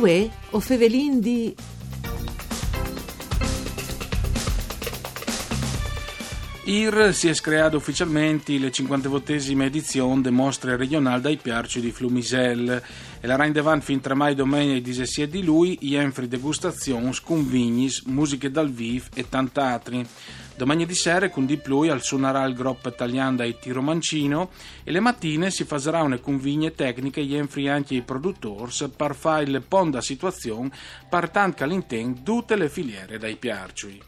Uè, o fevelin di... IR si è screata ufficialmente la 58esima edizione de Mostre Regional dai Piarci di Flumisel e la Rain Devan fin tra mai domenica e 17 di lui jenfri degustazioni, convignis, musiche dal viv e tant'altri. Domani di sera con di più al suonerà il gruppo italiano da Tiro Mancino e le mattine si farà una convigne tecniche jenfri anche i produttori per fare le ponda situazione per tanto all'interno tutte le filiere dai Piarci.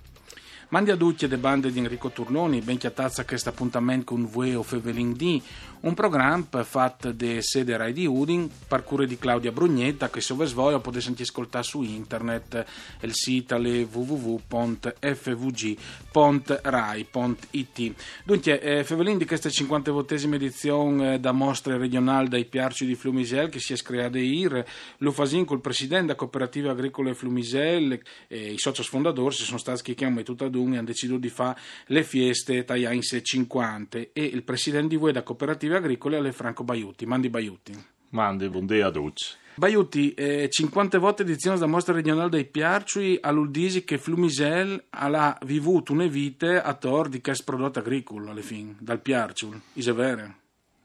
Mandi a tutti le bande di Enrico Turloni, ben chiatazza questo appuntamento con voi o Fevelin D, un programma fatto da sede Rai di Udin, per cura di Claudia Brugnetta, che se voi potete ascoltare su internet, il sito www.fvg.rai.it. Dunque, eh, Fevelin di questa 58esima edizione da mostre regionali dai Piarci di Flumisel, che si è screata IR, lo fasin col presidente della cooperativa agricola Flumisel, e i soci fondatori si sono stati che chiamano tutta Dung e hanno deciso di fare le fieste Tagliainse 50 e il presidente di voi da cooperative agricole è Franco Baiuti. Mandi Baiuti. Mandi, buongiorno a tutti. Baiuti, eh, 50 volte edizione della mostra regionale dei Piarci all'Uldisi che Flumisel ha vivuto una vita a tor di questo prodotto agricolo alla fine, dal Piarci, è vero?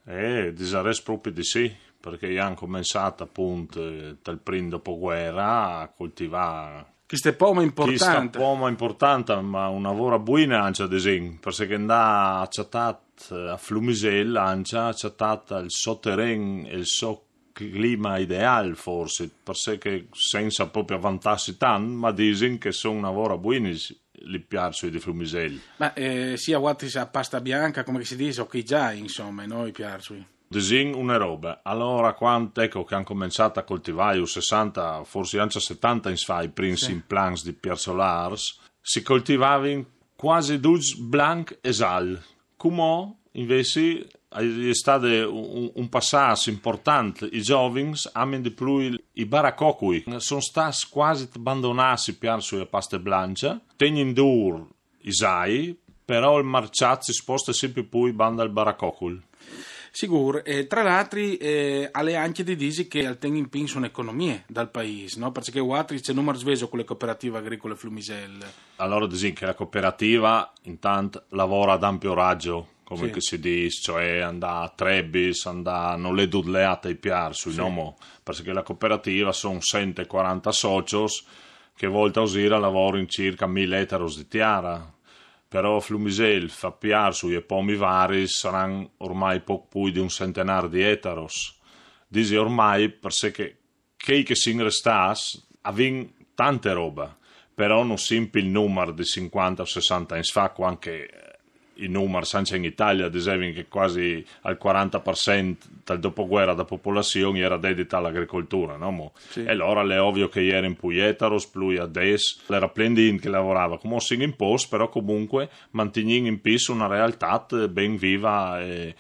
Eh, disares proprio di sì, perché hanno cominciato appunto dal primo dopoguerra a coltivare questa poma importante. Questa poma importante, ma una lavoro buona anche ad esempio, perché andà accettata a Flumisel, anche accettata il suo terreno e il suo clima ideale forse, perché senza proprio vantarsi tanto, ma dicono che sono una lavoro buona li piacciono di Flumisel. Ma eh, sia Wattis a pasta bianca, come si dice, o che già, insomma, noi piacciono. Disin una roba. Allora, quando ecco, che hanno cominciato a coltivare i 60, forse anche 70 in sfai, primi sì. implants di Solars, si coltivavano quasi tutti blanc e sal. Come invece è stato un, un passaggio importante. I giovani hanno di più i baracocui. Sono stati quasi abbandonati per sulle paste blanche. Tengono dur i sai, però il marciato si sposta sempre più banda al baracocul. Sicuro, eh, tra l'altro eh, alle anche di disi che al in pin sono economie dal paese, no? perché altri c'è numero sveso con le cooperative agricole Flumisel. Allora dici che la cooperativa intanto lavora ad ampio raggio, come sì. si dice, cioè andà a Trebis, andà non le dudleate ai piar sui sì. nomo, perché la cooperativa sono 140 socios che volta a usare lavoro in circa 1000 eteros di tiara, però Flumisel fa piar sui pomi vari saranno ormai poco più di un centenario di etaros. Dice ormai perché che che si restas avin tante roba, però non sempre il numero di 50 o 60 in sfacco anche i numeri anche in Italia dicevano che quasi al 40% del dopoguerra della popolazione era dedita all'agricoltura, no? Sì. E allora è ovvio che era in Puietaros, più adesso, era Plendin che lavorava come in post, però comunque mantenendo in piso una realtà ben viva e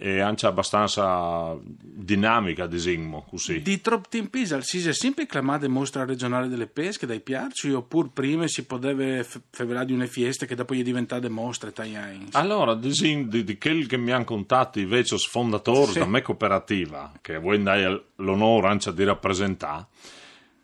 e anche abbastanza dinamica, diciamo così. Di troppo tempo si è sempre chiamata mostra regionale delle pesche dai piarci oppure prima si poteva fare di una fiesta che dopo è diventata mostra italiana? Allora, diciamo, di, di quelli che mi hanno contato i vecchi fondatori sì. da me cooperativa, che vuoi dare l'onore anche di rappresentare,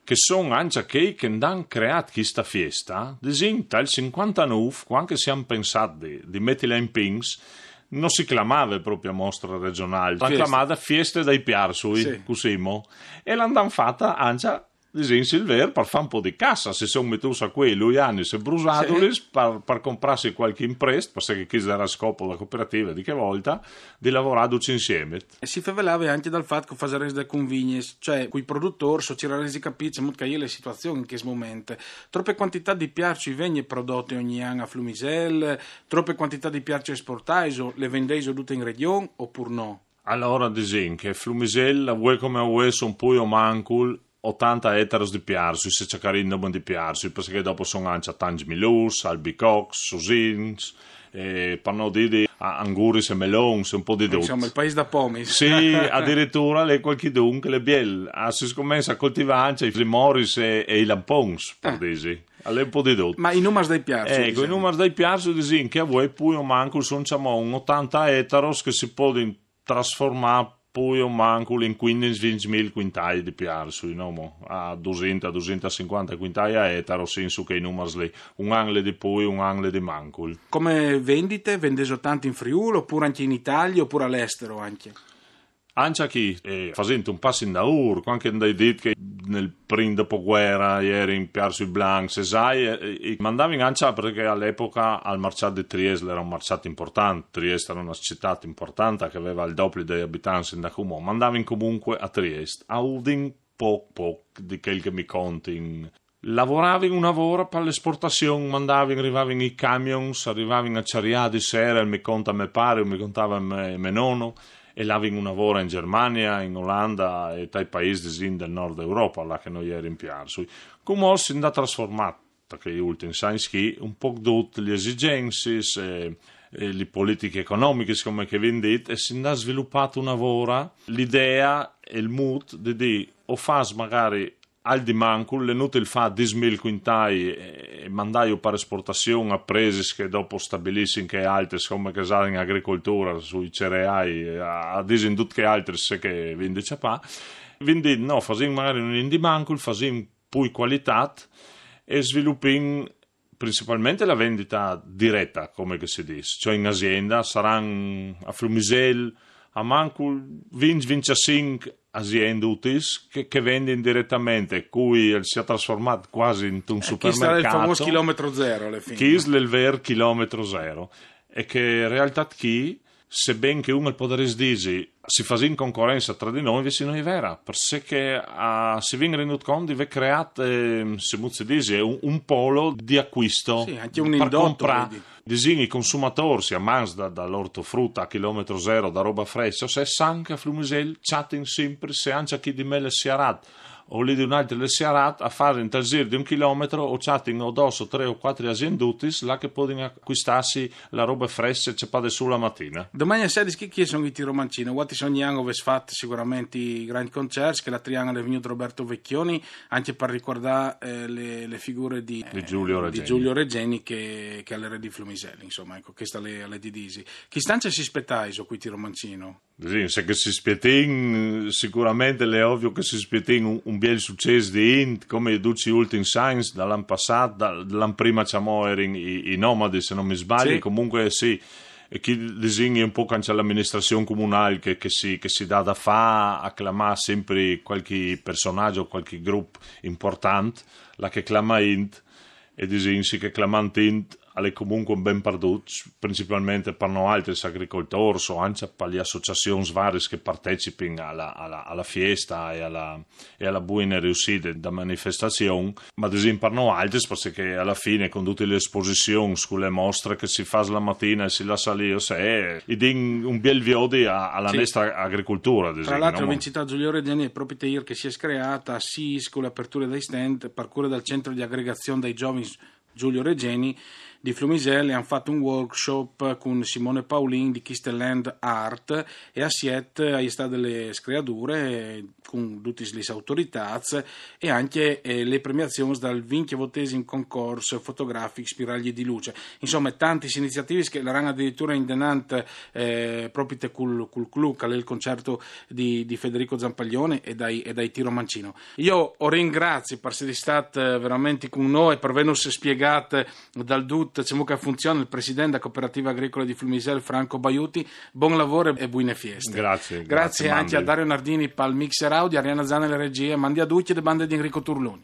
che sono anche quelli che hanno creato questa festa, diciamo, dal 59, quando siamo pensati di, di metterla in pings, non si chiamava proprio mostra regionale, si chiamava Fieste dei Piarsui, sì. cosimo, e l'hanno fatta anche in Silver per fare un po' di cassa, si sono mettuti a quei lui anni se brusatoli sì. per, per comprarsi qualche imprest, perché chi era scopo della cooperativa di che volta, di lavorare insieme. E si favelava anche dal fatto che faceva da convignes, cioè quei produttori so ci resi capire che è la situazione in questo momento. Troppe quantità di piarci vengono prodotte ogni anno a Flumisel, troppe quantità di piarci esportate, le vendete tutte in regione oppure no? Allora, disin che Flumisel, vuoi come vuoi, sono poi o mancul, 80 eteros di piarsu, se cercano di piarsu, perché dopo sono anche tanti milus, albicocks, susins, e panno di anguris e melons, un po' di tutto. Insomma, il paese da pomi. Sì, addirittura le qualche dunque, le biel, ah, si scommessa a coltivare anche i flimoris e, e i lampons, per ah. dire. Alle un po' di tutto. Ma i numeri dei piarsu? Ecco, diciamo. i numeri dei piarsu dicono che a voi poi o manco sono diciamo, un 80 eteros che si possono trasformare poi un mancul in 15-20 quintali di piarsu, no? a 200-250 quintali a etaro, senso che i numeri lì, un angle di poi, un angle di mancul. Come vendite? Vendeso tanto in Friuli oppure anche in Italia oppure all'estero anche? Anche qui, eh, facendo un passo in da ur, anche dai dit che nel primo dopoguerra ieri in Piazza Blanc, se sai, e, e mandavi in Ancia perché all'epoca al Marciato di Trieste era un marciato importante, Trieste era una città importante che aveva il doppio degli abitanti in da Cumò, mandavi comunque a Trieste, a Udin poco poco di quel che mi conti lavoravi un lavoro per l'esportazione, mandavi, arrivavi i camions, arrivavi a Ciarià di sera, mi conta me pare, mi contava me, me nonno, e laving un lavoro in Germania, in Olanda e tra paesi del nord Europa, là che noi piazza. Come si è trasformato, che ultimi anni, un po' tutte le esigenze, e, e le politiche economiche, come che detto, e si è sviluppato un lavoro, l'idea e il mood di dire, o fas magari al di mancul, l'enuto il fa 10.000 quintai e mandaio per esportazione a presi che dopo stabiliscono che altri, come che usano in agricoltura, sui cereali, a disindut che altri se che vende ciapà. Quindi no, facciamo magari un indi mancul, facciamo poi qualità e sviluppiamo principalmente la vendita diretta, come si dice, cioè in azienda, saranno a Frumisel, a Mancul 20-25 aziende utis che, che vendono direttamente, cui si è trasformato quasi in un eh, supermercato. Chi il famoso chilometro zero alla fine. Chi è il vero chilometro zero. E che in realtà chi, sebbene uno il potere dire si fa in concorrenza tra di noi, invece non è vera, perché uh, si viene renduto conto di aver creato, eh, se si dice, un, un, polo di acquisto sì, anche un comprare Disin i consumatori, si ammans da, dall'ortofrutta a chilometro zero, da roba fresca, se sanca flumisel, chatting sempre, se anche chi di me le si arat o lì di un altro le si arat a fare in giro di un chilometro o chatting o dosso tre o quattro aziendutis là che possono acquistarsi la roba fresca e c'è sulla mattina. Domani a sera chi, chi sono i tiro mancino? Quanti sono gli anni fatto sicuramente i grandi concerti che la triangolo è venuto Roberto Vecchioni anche per ricordare eh, le, le, figure di, di Giulio Regeni, di Giulio Regeni che, che alle re di Flumiselli insomma ecco questa le, alle Didisi. Chi stanza si spettai su qui tiro mancino? Sì, se che si spietin sicuramente è ovvio che si spietin un, un bel successo di Int come duci ultimi science dall'anno passato dall'anno prima erano i, i, nomadi se non mi sbaglio sì. comunque sì chi disegna un po' anche l'amministrazione comunale che, che, si, che si dà da fare acclamare sempre qualche personaggio qualche gruppo importante la che clama Int e disegna che clamante Alle comunque ben perdute, principalmente per noi altri agricoltori o anche per le associazioni varie che partecipano alla, alla, alla fiesta e alla, e alla buona riuscita da manifestazione, ma ad esempio per noi altri perché alla fine con tutte le esposizioni sulle mostre che si fa la mattina e si lascia lì, se è un bel viodi alla sì. nostra agricoltura. Esempio, Tra l'altro, no? Vincita Giulio Reggiani è proprio ieri che si è creata, SIS con l'apertura dei stand, parcure dal centro di aggregazione dei giovani Giulio Regeni di Flumiselle hanno fatto un workshop con Simone Paulin di Kisteland Art e a Siet hai stato delle screature con tutte le autorità e anche eh, le premiazioni dal vinchevotesimo concorso fotografico Spiragli di Luce. Insomma, tante iniziative che la ranno addirittura in denant eh, proprio col, col club, il concerto di, di Federico Zampaglione e dai, e dai Tiro Mancino. Io ringrazio per essere stato veramente con noi per averci spiegato dal DUT Tut che funziona, il presidente della cooperativa agricola di Flumisel, Franco Baiuti. Buon lavoro e buone feste. Grazie. Grazie, grazie anche a Dario Nardini, Pal Mixer Audio, Ariana Zana le regie, Mandi a Ducci e le bande di Enrico Turloni.